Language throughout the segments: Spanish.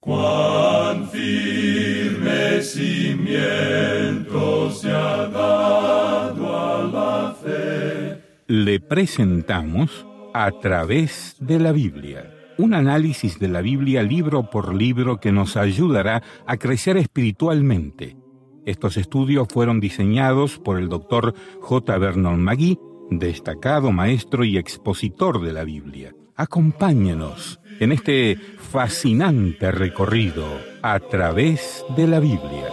Cuán se ha dado a la fe. Le presentamos a través de la Biblia. Un análisis de la Biblia libro por libro que nos ayudará a crecer espiritualmente. Estos estudios fueron diseñados por el doctor J. Vernon Magui, destacado maestro y expositor de la Biblia. Acompáñenos en este fascinante recorrido a través de la Biblia.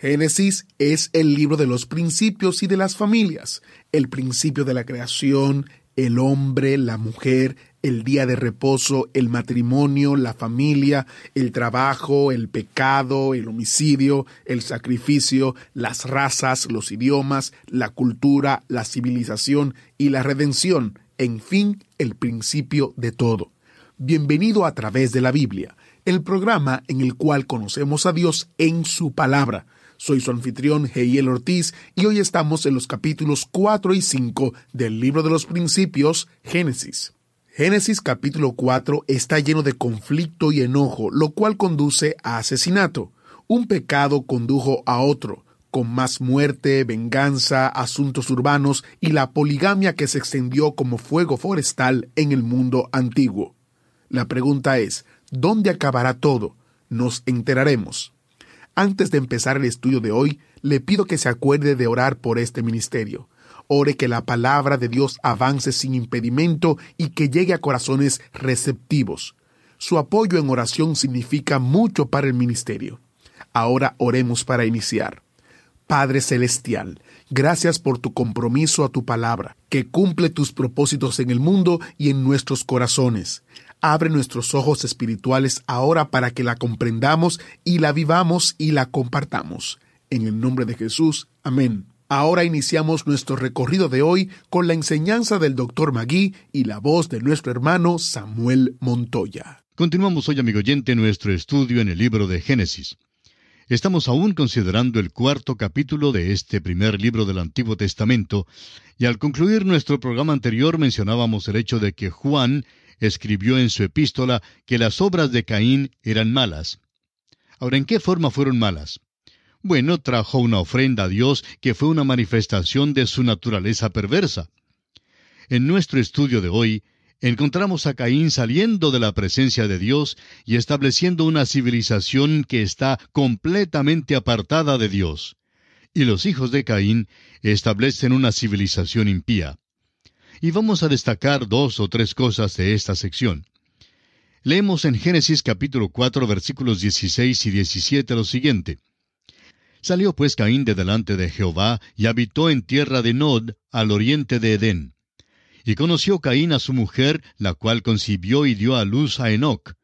Génesis es el libro de los principios y de las familias, el principio de la creación, el hombre, la mujer, el día de reposo, el matrimonio, la familia, el trabajo, el pecado, el homicidio, el sacrificio, las razas, los idiomas, la cultura, la civilización y la redención, en fin, el principio de todo. Bienvenido a través de la Biblia, el programa en el cual conocemos a Dios en su palabra. Soy su anfitrión Heiel Ortiz y hoy estamos en los capítulos 4 y 5 del libro de los principios, Génesis. Génesis capítulo 4 está lleno de conflicto y enojo, lo cual conduce a asesinato. Un pecado condujo a otro, con más muerte, venganza, asuntos urbanos y la poligamia que se extendió como fuego forestal en el mundo antiguo. La pregunta es, ¿dónde acabará todo? Nos enteraremos. Antes de empezar el estudio de hoy, le pido que se acuerde de orar por este ministerio. Ore que la palabra de Dios avance sin impedimento y que llegue a corazones receptivos. Su apoyo en oración significa mucho para el ministerio. Ahora oremos para iniciar. Padre Celestial, gracias por tu compromiso a tu palabra, que cumple tus propósitos en el mundo y en nuestros corazones. Abre nuestros ojos espirituales ahora para que la comprendamos y la vivamos y la compartamos. En el nombre de Jesús. Amén. Ahora iniciamos nuestro recorrido de hoy con la enseñanza del doctor Magui y la voz de nuestro hermano Samuel Montoya. Continuamos hoy, amigo oyente, nuestro estudio en el libro de Génesis. Estamos aún considerando el cuarto capítulo de este primer libro del Antiguo Testamento, y al concluir nuestro programa anterior mencionábamos el hecho de que Juan escribió en su epístola que las obras de Caín eran malas. Ahora, ¿en qué forma fueron malas? Bueno, trajo una ofrenda a Dios que fue una manifestación de su naturaleza perversa. En nuestro estudio de hoy, encontramos a Caín saliendo de la presencia de Dios y estableciendo una civilización que está completamente apartada de Dios. Y los hijos de Caín establecen una civilización impía. Y vamos a destacar dos o tres cosas de esta sección. Leemos en Génesis capítulo 4 versículos 16 y 17 lo siguiente. Salió pues Caín de delante de Jehová y habitó en tierra de Nod, al oriente de Edén. Y conoció Caín a su mujer, la cual concibió y dio a luz a Enoc.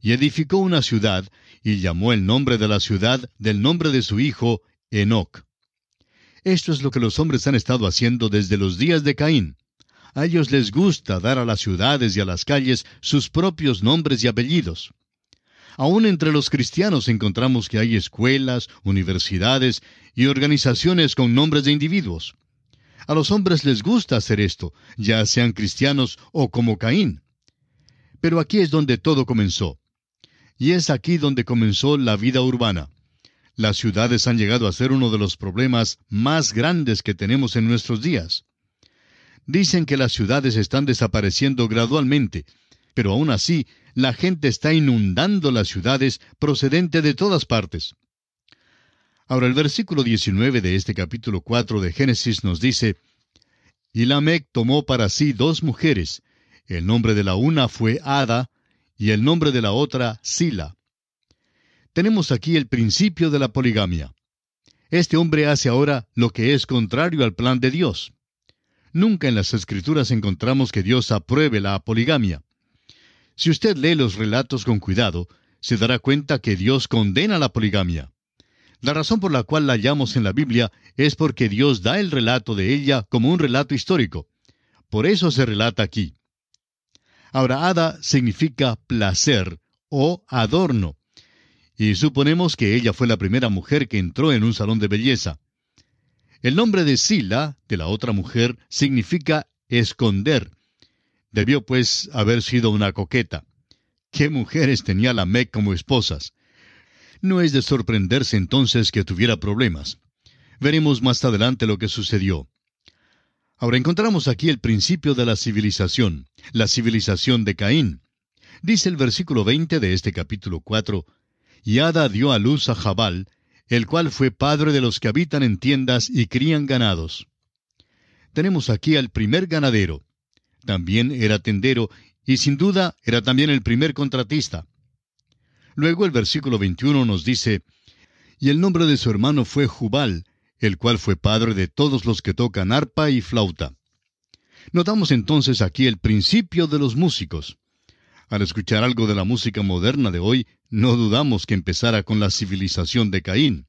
Y edificó una ciudad, y llamó el nombre de la ciudad del nombre de su hijo, Enoc. Esto es lo que los hombres han estado haciendo desde los días de Caín. A ellos les gusta dar a las ciudades y a las calles sus propios nombres y apellidos. Aún entre los cristianos encontramos que hay escuelas, universidades y organizaciones con nombres de individuos. A los hombres les gusta hacer esto, ya sean cristianos o como Caín. Pero aquí es donde todo comenzó. Y es aquí donde comenzó la vida urbana. Las ciudades han llegado a ser uno de los problemas más grandes que tenemos en nuestros días. Dicen que las ciudades están desapareciendo gradualmente, pero aún así la gente está inundando las ciudades procedente de todas partes. Ahora el versículo 19 de este capítulo 4 de Génesis nos dice, Y Lamec tomó para sí dos mujeres, el nombre de la una fue Ada, y el nombre de la otra Sila. Tenemos aquí el principio de la poligamia. Este hombre hace ahora lo que es contrario al plan de Dios. Nunca en las Escrituras encontramos que Dios apruebe la poligamia. Si usted lee los relatos con cuidado, se dará cuenta que Dios condena la poligamia. La razón por la cual la hallamos en la Biblia es porque Dios da el relato de ella como un relato histórico. Por eso se relata aquí. Ahora, Ada significa placer o adorno. Y suponemos que ella fue la primera mujer que entró en un salón de belleza. El nombre de Sila, de la otra mujer, significa esconder. Debió pues haber sido una coqueta. ¿Qué mujeres tenía la Mec como esposas? No es de sorprenderse entonces que tuviera problemas. Veremos más adelante lo que sucedió. Ahora encontramos aquí el principio de la civilización, la civilización de Caín. Dice el versículo 20 de este capítulo 4, Y Ada dio a luz a Jabal, el cual fue padre de los que habitan en tiendas y crían ganados. Tenemos aquí al primer ganadero. También era tendero y sin duda era también el primer contratista. Luego el versículo 21 nos dice, Y el nombre de su hermano fue Jubal, el cual fue padre de todos los que tocan arpa y flauta. Notamos entonces aquí el principio de los músicos. Al escuchar algo de la música moderna de hoy, no dudamos que empezara con la civilización de Caín.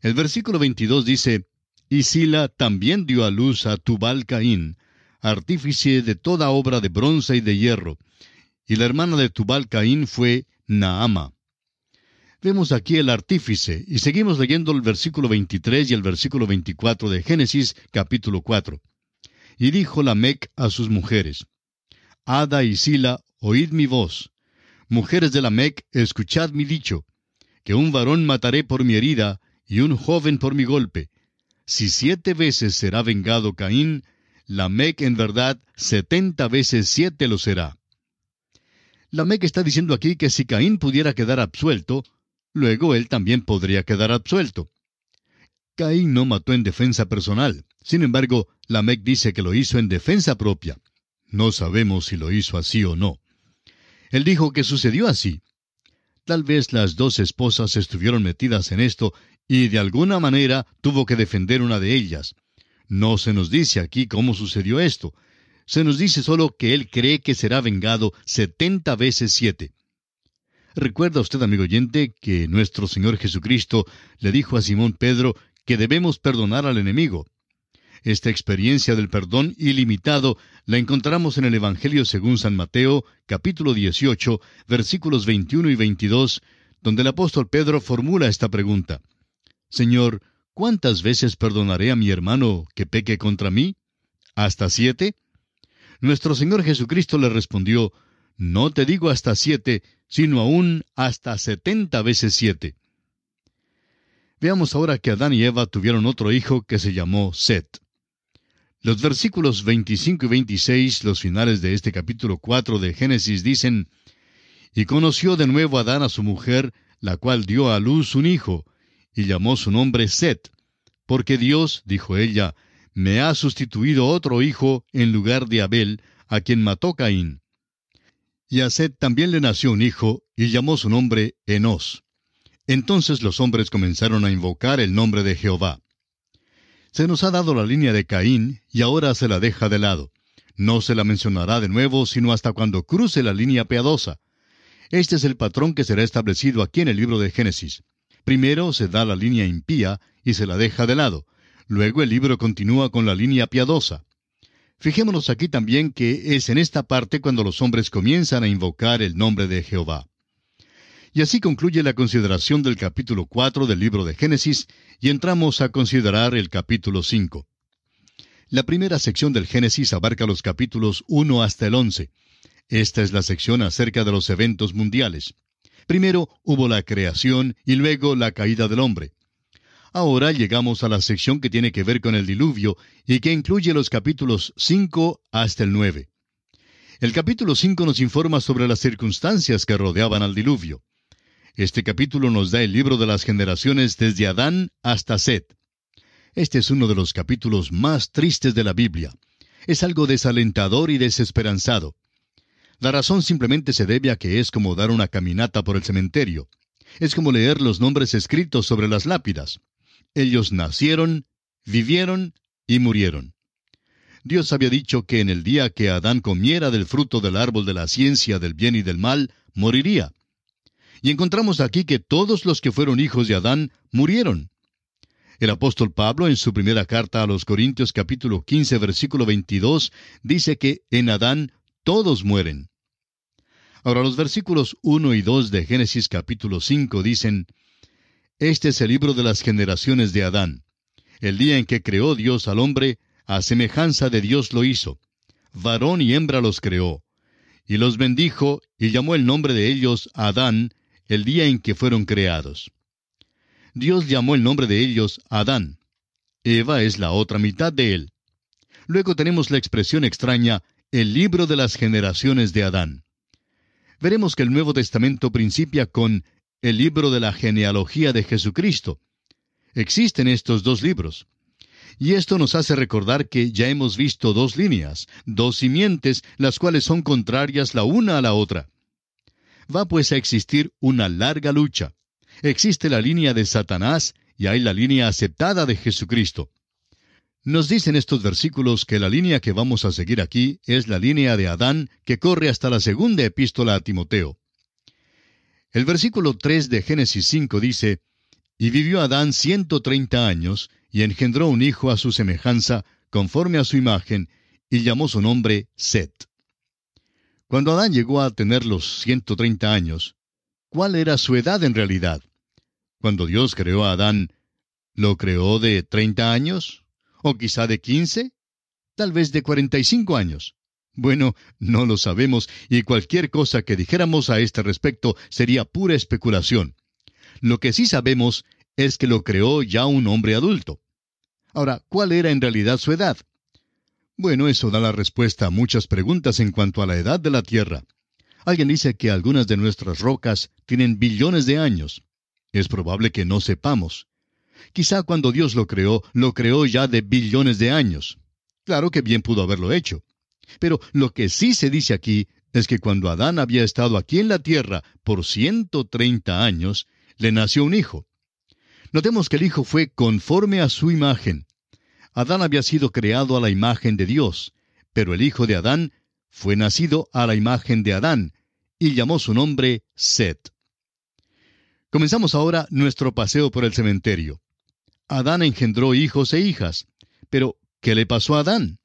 El versículo 22 dice, Y Sila también dio a luz a Tubal Caín, artífice de toda obra de bronce y de hierro, y la hermana de Tubal Caín fue Naama. Vemos aquí el artífice, y seguimos leyendo el versículo 23 y el versículo 24 de Génesis capítulo 4. Y dijo Lamec a sus mujeres, Ada y Sila, oíd mi voz. Mujeres de Lamec, escuchad mi dicho, que un varón mataré por mi herida, y un joven por mi golpe. Si siete veces será vengado Caín, Lamec en verdad setenta veces siete lo será. Lamec está diciendo aquí que si Caín pudiera quedar absuelto, luego él también podría quedar absuelto. Caín no mató en defensa personal. Sin embargo, Lamec dice que lo hizo en defensa propia. No sabemos si lo hizo así o no. Él dijo que sucedió así. Tal vez las dos esposas estuvieron metidas en esto y de alguna manera tuvo que defender una de ellas. No se nos dice aquí cómo sucedió esto. Se nos dice solo que él cree que será vengado setenta veces siete. ¿Recuerda usted, amigo oyente, que nuestro Señor Jesucristo le dijo a Simón Pedro que debemos perdonar al enemigo? Esta experiencia del perdón ilimitado la encontramos en el Evangelio según San Mateo, capítulo 18, versículos 21 y 22, donde el apóstol Pedro formula esta pregunta. Señor, ¿cuántas veces perdonaré a mi hermano que peque contra mí? ¿Hasta siete? Nuestro Señor Jesucristo le respondió, No te digo hasta siete, sino aún hasta setenta veces siete. Veamos ahora que Adán y Eva tuvieron otro hijo que se llamó Set. Los versículos 25 y 26, los finales de este capítulo 4 de Génesis dicen, Y conoció de nuevo Adán a su mujer, la cual dio a luz un hijo, y llamó su nombre Set, porque Dios, dijo ella, me ha sustituido otro hijo en lugar de Abel, a quien mató Caín. Y a Set también le nació un hijo, y llamó su nombre Enos. Entonces los hombres comenzaron a invocar el nombre de Jehová. Se nos ha dado la línea de Caín y ahora se la deja de lado. No se la mencionará de nuevo sino hasta cuando cruce la línea piadosa. Este es el patrón que será establecido aquí en el libro de Génesis. Primero se da la línea impía y se la deja de lado. Luego el libro continúa con la línea piadosa. Fijémonos aquí también que es en esta parte cuando los hombres comienzan a invocar el nombre de Jehová. Y así concluye la consideración del capítulo 4 del libro de Génesis y entramos a considerar el capítulo 5. La primera sección del Génesis abarca los capítulos 1 hasta el 11. Esta es la sección acerca de los eventos mundiales. Primero hubo la creación y luego la caída del hombre. Ahora llegamos a la sección que tiene que ver con el diluvio y que incluye los capítulos 5 hasta el 9. El capítulo 5 nos informa sobre las circunstancias que rodeaban al diluvio. Este capítulo nos da el libro de las generaciones desde Adán hasta Set. Este es uno de los capítulos más tristes de la Biblia. Es algo desalentador y desesperanzado. La razón simplemente se debe a que es como dar una caminata por el cementerio. Es como leer los nombres escritos sobre las lápidas. Ellos nacieron, vivieron y murieron. Dios había dicho que en el día que Adán comiera del fruto del árbol de la ciencia del bien y del mal, moriría. Y encontramos aquí que todos los que fueron hijos de Adán murieron. El apóstol Pablo en su primera carta a los Corintios capítulo 15 versículo 22 dice que en Adán todos mueren. Ahora los versículos 1 y 2 de Génesis capítulo 5 dicen, Este es el libro de las generaciones de Adán. El día en que creó Dios al hombre, a semejanza de Dios lo hizo. Varón y hembra los creó. Y los bendijo y llamó el nombre de ellos Adán el día en que fueron creados. Dios llamó el nombre de ellos Adán. Eva es la otra mitad de él. Luego tenemos la expresión extraña, el libro de las generaciones de Adán. Veremos que el Nuevo Testamento principia con el libro de la genealogía de Jesucristo. Existen estos dos libros. Y esto nos hace recordar que ya hemos visto dos líneas, dos simientes, las cuales son contrarias la una a la otra. Va pues a existir una larga lucha. Existe la línea de Satanás y hay la línea aceptada de Jesucristo. Nos dicen estos versículos que la línea que vamos a seguir aquí es la línea de Adán que corre hasta la segunda epístola a Timoteo. El versículo 3 de Génesis 5 dice, Y vivió Adán ciento treinta años, y engendró un hijo a su semejanza, conforme a su imagen, y llamó su nombre Set. Cuando Adán llegó a tener los ciento treinta años, ¿cuál era su edad en realidad? Cuando Dios creó a Adán, ¿lo creó de treinta años? ¿O quizá de quince? Tal vez de cuarenta y cinco años. Bueno, no lo sabemos, y cualquier cosa que dijéramos a este respecto sería pura especulación. Lo que sí sabemos es que lo creó ya un hombre adulto. Ahora, ¿cuál era en realidad su edad? Bueno, eso da la respuesta a muchas preguntas en cuanto a la edad de la Tierra. Alguien dice que algunas de nuestras rocas tienen billones de años. Es probable que no sepamos. Quizá cuando Dios lo creó, lo creó ya de billones de años. Claro que bien pudo haberlo hecho. Pero lo que sí se dice aquí es que cuando Adán había estado aquí en la tierra por ciento treinta años, le nació un hijo. Notemos que el hijo fue conforme a su imagen. Adán había sido creado a la imagen de Dios, pero el hijo de Adán fue nacido a la imagen de Adán, y llamó su nombre Set. Comenzamos ahora nuestro paseo por el cementerio. Adán engendró hijos e hijas. Pero, ¿qué le pasó a Adán?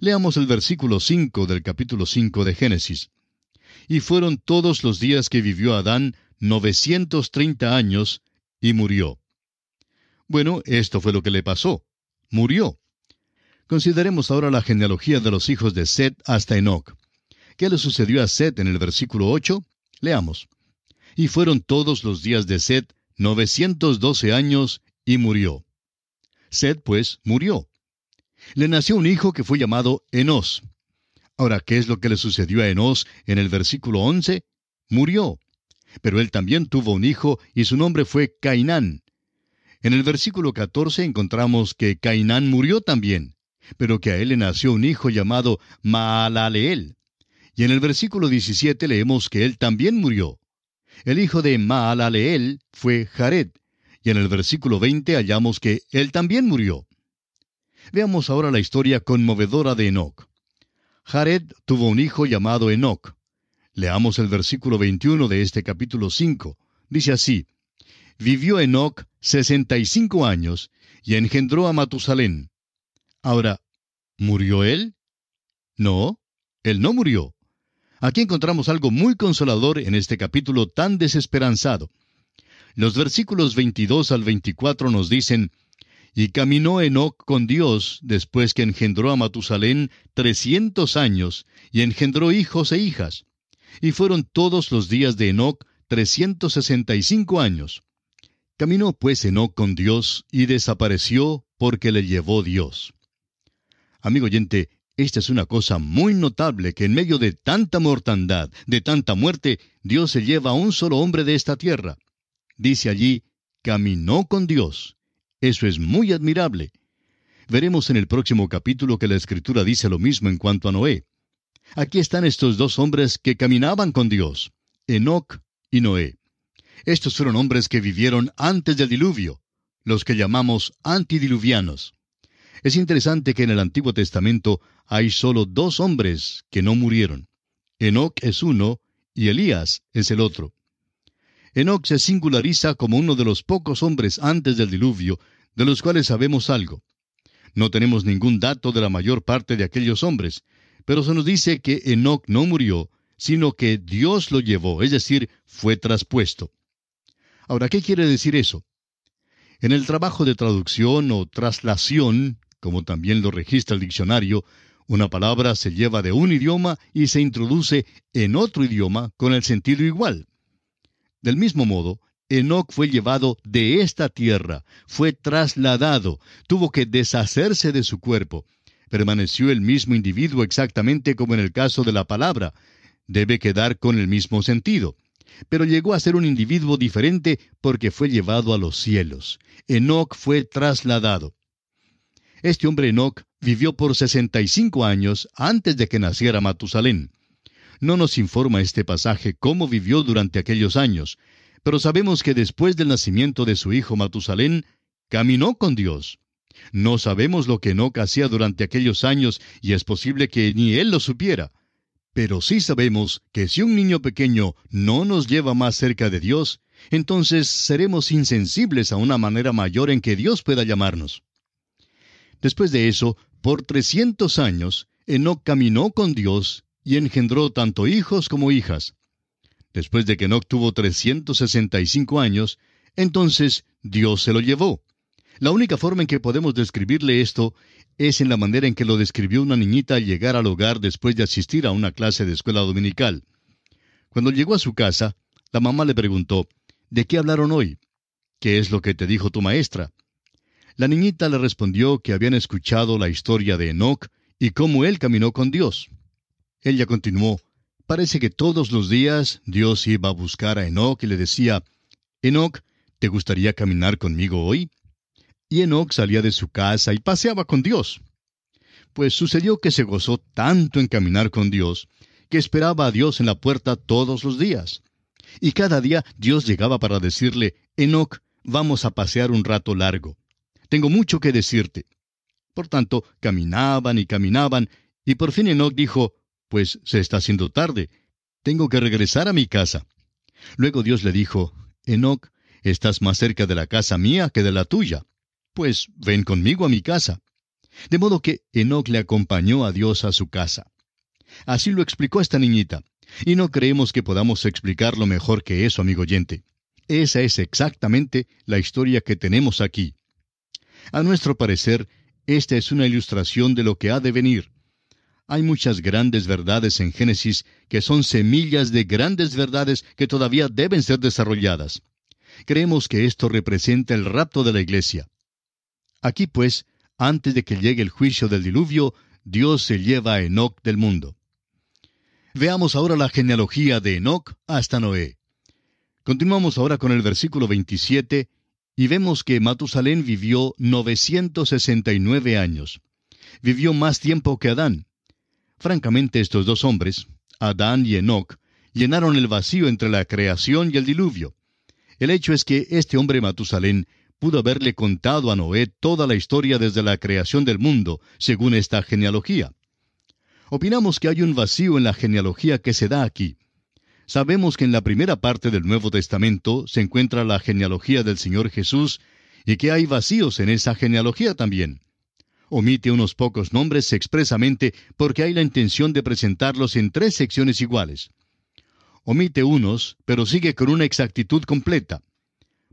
Leamos el versículo 5 del capítulo 5 de Génesis. Y fueron todos los días que vivió Adán novecientos treinta años, y murió. Bueno, esto fue lo que le pasó. Murió. Consideremos ahora la genealogía de los hijos de Set hasta Enoch. ¿Qué le sucedió a Set en el versículo 8? Leamos y fueron todos los días de Set novecientos doce años, y murió. Set, pues, murió. Le nació un hijo que fue llamado Enos. Ahora, ¿qué es lo que le sucedió a Enos en el versículo once? Murió. Pero él también tuvo un hijo, y su nombre fue Cainán. En el versículo catorce encontramos que Cainán murió también, pero que a él le nació un hijo llamado Maalaleel. Y en el versículo 17 leemos que él también murió. El hijo de Maalaleel fue Jared, y en el versículo 20 hallamos que él también murió. Veamos ahora la historia conmovedora de Enoch. Jared tuvo un hijo llamado Enoch. Leamos el versículo 21 de este capítulo 5. Dice así, Vivió Enoch sesenta y cinco años, y engendró a Matusalén. Ahora, ¿murió él? No, él no murió. Aquí encontramos algo muy consolador en este capítulo tan desesperanzado. Los versículos 22 al 24 nos dicen, Y caminó Enoc con Dios después que engendró a Matusalén trescientos años, y engendró hijos e hijas. Y fueron todos los días de Enoc trescientos sesenta y cinco años. Caminó pues Enoc con Dios y desapareció porque le llevó Dios. Amigo oyente, esta es una cosa muy notable que en medio de tanta mortandad, de tanta muerte, Dios se lleva a un solo hombre de esta tierra. Dice allí, caminó con Dios. Eso es muy admirable. Veremos en el próximo capítulo que la Escritura dice lo mismo en cuanto a Noé. Aquí están estos dos hombres que caminaban con Dios, Enoc y Noé. Estos fueron hombres que vivieron antes del diluvio, los que llamamos antidiluvianos. Es interesante que en el Antiguo Testamento hay solo dos hombres que no murieron. Enoc es uno y Elías es el otro. Enoc se singulariza como uno de los pocos hombres antes del diluvio de los cuales sabemos algo. No tenemos ningún dato de la mayor parte de aquellos hombres, pero se nos dice que Enoc no murió, sino que Dios lo llevó, es decir, fue traspuesto. Ahora, ¿qué quiere decir eso? En el trabajo de traducción o traslación, como también lo registra el diccionario, una palabra se lleva de un idioma y se introduce en otro idioma con el sentido igual. Del mismo modo, Enoc fue llevado de esta tierra, fue trasladado, tuvo que deshacerse de su cuerpo. Permaneció el mismo individuo exactamente como en el caso de la palabra. Debe quedar con el mismo sentido. Pero llegó a ser un individuo diferente porque fue llevado a los cielos. Enoc fue trasladado. Este hombre Enoc vivió por sesenta y cinco años antes de que naciera Matusalén. No nos informa este pasaje cómo vivió durante aquellos años, pero sabemos que después del nacimiento de su hijo Matusalén, caminó con Dios. No sabemos lo que Enoch hacía durante aquellos años y es posible que ni él lo supiera. Pero sí sabemos que si un niño pequeño no nos lleva más cerca de Dios, entonces seremos insensibles a una manera mayor en que Dios pueda llamarnos. Después de eso, por trescientos años, Enoch caminó con Dios y engendró tanto hijos como hijas. Después de que Enoch tuvo 365 años, entonces Dios se lo llevó. La única forma en que podemos describirle esto es en la manera en que lo describió una niñita al llegar al hogar después de asistir a una clase de escuela dominical. Cuando llegó a su casa, la mamá le preguntó, ¿De qué hablaron hoy? ¿Qué es lo que te dijo tu maestra? La niñita le respondió que habían escuchado la historia de Enoch y cómo él caminó con Dios. Ella continuó, Parece que todos los días Dios iba a buscar a Enoch y le decía, Enoch, ¿te gustaría caminar conmigo hoy? Y Enoch salía de su casa y paseaba con Dios. Pues sucedió que se gozó tanto en caminar con Dios, que esperaba a Dios en la puerta todos los días. Y cada día Dios llegaba para decirle, Enoch, vamos a pasear un rato largo. Tengo mucho que decirte. Por tanto, caminaban y caminaban, y por fin Enoch dijo, pues se está haciendo tarde. Tengo que regresar a mi casa. Luego Dios le dijo, Enoc, estás más cerca de la casa mía que de la tuya. Pues ven conmigo a mi casa. De modo que Enoc le acompañó a Dios a su casa. Así lo explicó esta niñita. Y no creemos que podamos explicarlo mejor que eso, amigo oyente. Esa es exactamente la historia que tenemos aquí. A nuestro parecer, esta es una ilustración de lo que ha de venir. Hay muchas grandes verdades en Génesis que son semillas de grandes verdades que todavía deben ser desarrolladas. Creemos que esto representa el rapto de la iglesia. Aquí, pues, antes de que llegue el juicio del diluvio, Dios se lleva a Enoch del mundo. Veamos ahora la genealogía de Enoch hasta Noé. Continuamos ahora con el versículo 27 y vemos que Matusalén vivió 969 años. Vivió más tiempo que Adán. Francamente, estos dos hombres, Adán y Enoch, llenaron el vacío entre la creación y el diluvio. El hecho es que este hombre Matusalén pudo haberle contado a Noé toda la historia desde la creación del mundo, según esta genealogía. Opinamos que hay un vacío en la genealogía que se da aquí. Sabemos que en la primera parte del Nuevo Testamento se encuentra la genealogía del Señor Jesús y que hay vacíos en esa genealogía también. Omite unos pocos nombres expresamente porque hay la intención de presentarlos en tres secciones iguales. Omite unos, pero sigue con una exactitud completa.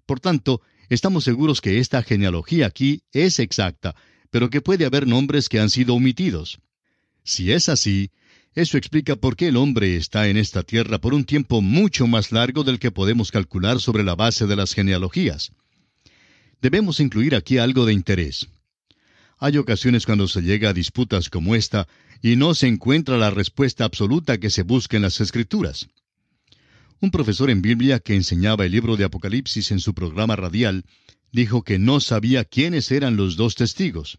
Por tanto, estamos seguros que esta genealogía aquí es exacta, pero que puede haber nombres que han sido omitidos. Si es así, eso explica por qué el hombre está en esta tierra por un tiempo mucho más largo del que podemos calcular sobre la base de las genealogías. Debemos incluir aquí algo de interés. Hay ocasiones cuando se llega a disputas como esta y no se encuentra la respuesta absoluta que se busca en las Escrituras. Un profesor en Biblia que enseñaba el libro de Apocalipsis en su programa radial dijo que no sabía quiénes eran los dos testigos.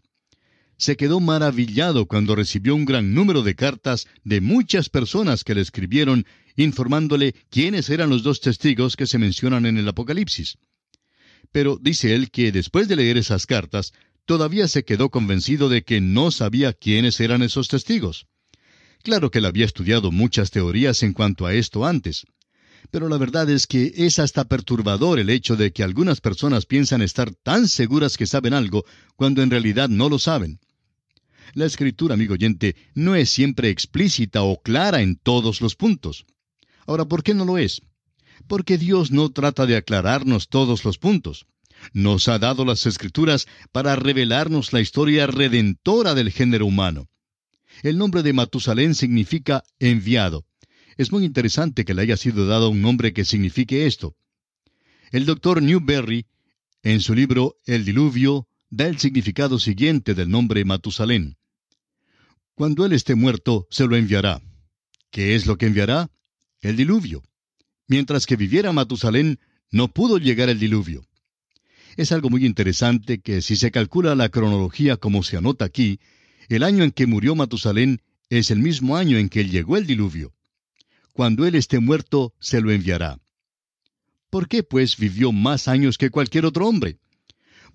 Se quedó maravillado cuando recibió un gran número de cartas de muchas personas que le escribieron informándole quiénes eran los dos testigos que se mencionan en el Apocalipsis. Pero dice él que después de leer esas cartas, todavía se quedó convencido de que no sabía quiénes eran esos testigos. Claro que él había estudiado muchas teorías en cuanto a esto antes, pero la verdad es que es hasta perturbador el hecho de que algunas personas piensan estar tan seguras que saben algo cuando en realidad no lo saben. La escritura, amigo oyente, no es siempre explícita o clara en todos los puntos. Ahora, ¿por qué no lo es? Porque Dios no trata de aclararnos todos los puntos. Nos ha dado las escrituras para revelarnos la historia redentora del género humano. El nombre de Matusalén significa enviado. Es muy interesante que le haya sido dado un nombre que signifique esto. El doctor Newberry, en su libro El diluvio, da el significado siguiente del nombre Matusalén. Cuando él esté muerto, se lo enviará. ¿Qué es lo que enviará? El diluvio. Mientras que viviera Matusalén, no pudo llegar el diluvio. Es algo muy interesante que si se calcula la cronología como se anota aquí, el año en que murió Matusalén es el mismo año en que llegó el diluvio. Cuando él esté muerto, se lo enviará. ¿Por qué, pues, vivió más años que cualquier otro hombre?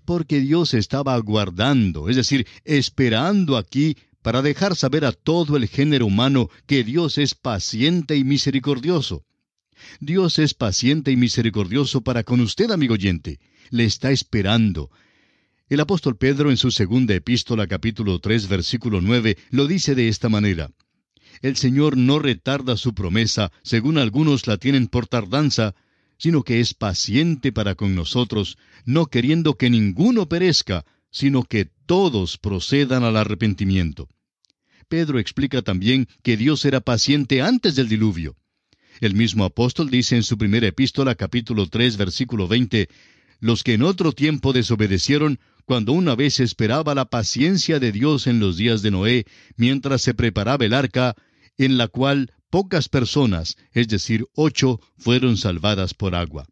Porque Dios estaba aguardando, es decir, esperando aquí para dejar saber a todo el género humano que Dios es paciente y misericordioso. Dios es paciente y misericordioso para con usted, amigo oyente. Le está esperando. El apóstol Pedro en su segunda epístola capítulo 3 versículo 9 lo dice de esta manera. El Señor no retarda su promesa, según algunos la tienen por tardanza, sino que es paciente para con nosotros, no queriendo que ninguno perezca, sino que todos procedan al arrepentimiento. Pedro explica también que Dios era paciente antes del diluvio. El mismo apóstol dice en su primera epístola capítulo 3 versículo 20, los que en otro tiempo desobedecieron, cuando una vez esperaba la paciencia de Dios en los días de Noé, mientras se preparaba el arca, en la cual pocas personas, es decir, ocho, fueron salvadas por agua.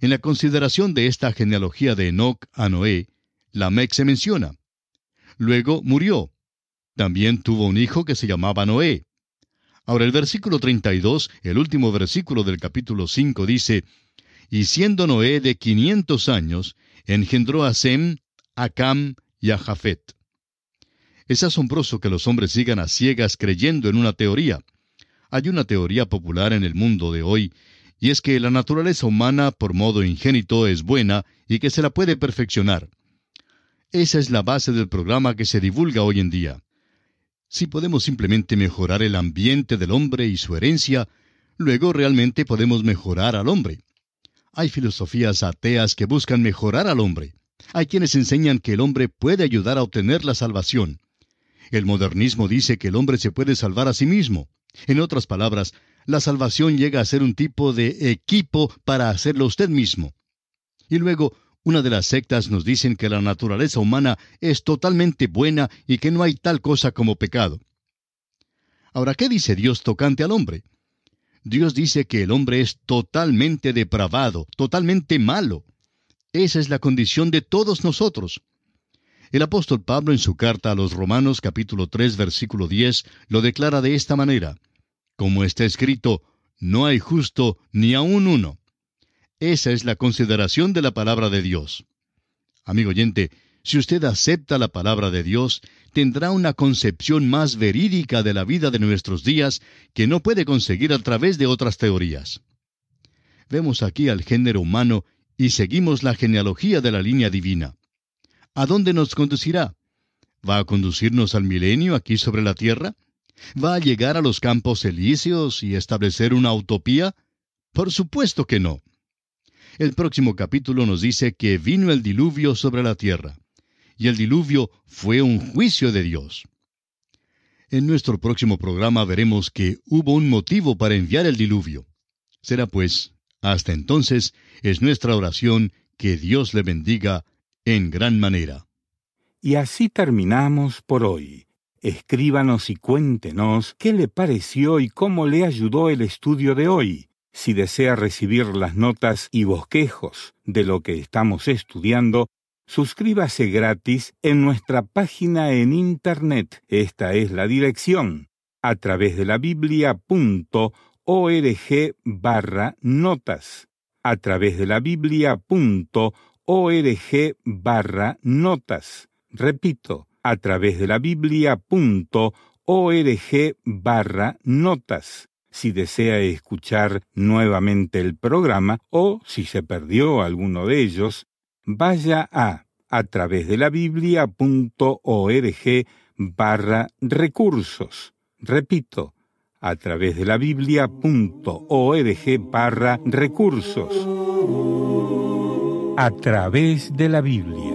En la consideración de esta genealogía de Enoch a Noé, Lamec se menciona. Luego murió. También tuvo un hijo que se llamaba Noé. Ahora el versículo 32, el último versículo del capítulo 5 dice, Y siendo Noé de quinientos años, engendró a Sem, a Cam y a Jafet. Es asombroso que los hombres sigan a ciegas creyendo en una teoría. Hay una teoría popular en el mundo de hoy, y es que la naturaleza humana por modo ingénito es buena y que se la puede perfeccionar. Esa es la base del programa que se divulga hoy en día. Si podemos simplemente mejorar el ambiente del hombre y su herencia, luego realmente podemos mejorar al hombre. Hay filosofías ateas que buscan mejorar al hombre. Hay quienes enseñan que el hombre puede ayudar a obtener la salvación. El modernismo dice que el hombre se puede salvar a sí mismo. En otras palabras, la salvación llega a ser un tipo de equipo para hacerlo usted mismo. Y luego, una de las sectas nos dicen que la naturaleza humana es totalmente buena y que no hay tal cosa como pecado. Ahora, ¿qué dice Dios tocante al hombre? Dios dice que el hombre es totalmente depravado, totalmente malo. Esa es la condición de todos nosotros. El apóstol Pablo en su carta a los Romanos capítulo 3 versículo 10 lo declara de esta manera, como está escrito, no hay justo ni aun uno. Esa es la consideración de la palabra de Dios. Amigo oyente, si usted acepta la palabra de Dios, tendrá una concepción más verídica de la vida de nuestros días que no puede conseguir a través de otras teorías. Vemos aquí al género humano y seguimos la genealogía de la línea divina. ¿A dónde nos conducirá? ¿Va a conducirnos al milenio aquí sobre la tierra? ¿Va a llegar a los campos elíseos y establecer una utopía? Por supuesto que no. El próximo capítulo nos dice que vino el diluvio sobre la tierra, y el diluvio fue un juicio de Dios. En nuestro próximo programa veremos que hubo un motivo para enviar el diluvio. Será pues, hasta entonces, es nuestra oración que Dios le bendiga en gran manera. Y así terminamos por hoy. Escríbanos y cuéntenos qué le pareció y cómo le ayudó el estudio de hoy. Si desea recibir las notas y bosquejos de lo que estamos estudiando, suscríbase gratis en nuestra página en Internet. Esta es la dirección a través de la biblia.org barra notas. A través de la biblia.org org barra notas. Repito, a través de la biblia.org barra notas. Si desea escuchar nuevamente el programa o si se perdió alguno de ellos, vaya a a través de la biblia.org barra recursos. Repito, a través de la biblia.org barra recursos. a través de la Biblia.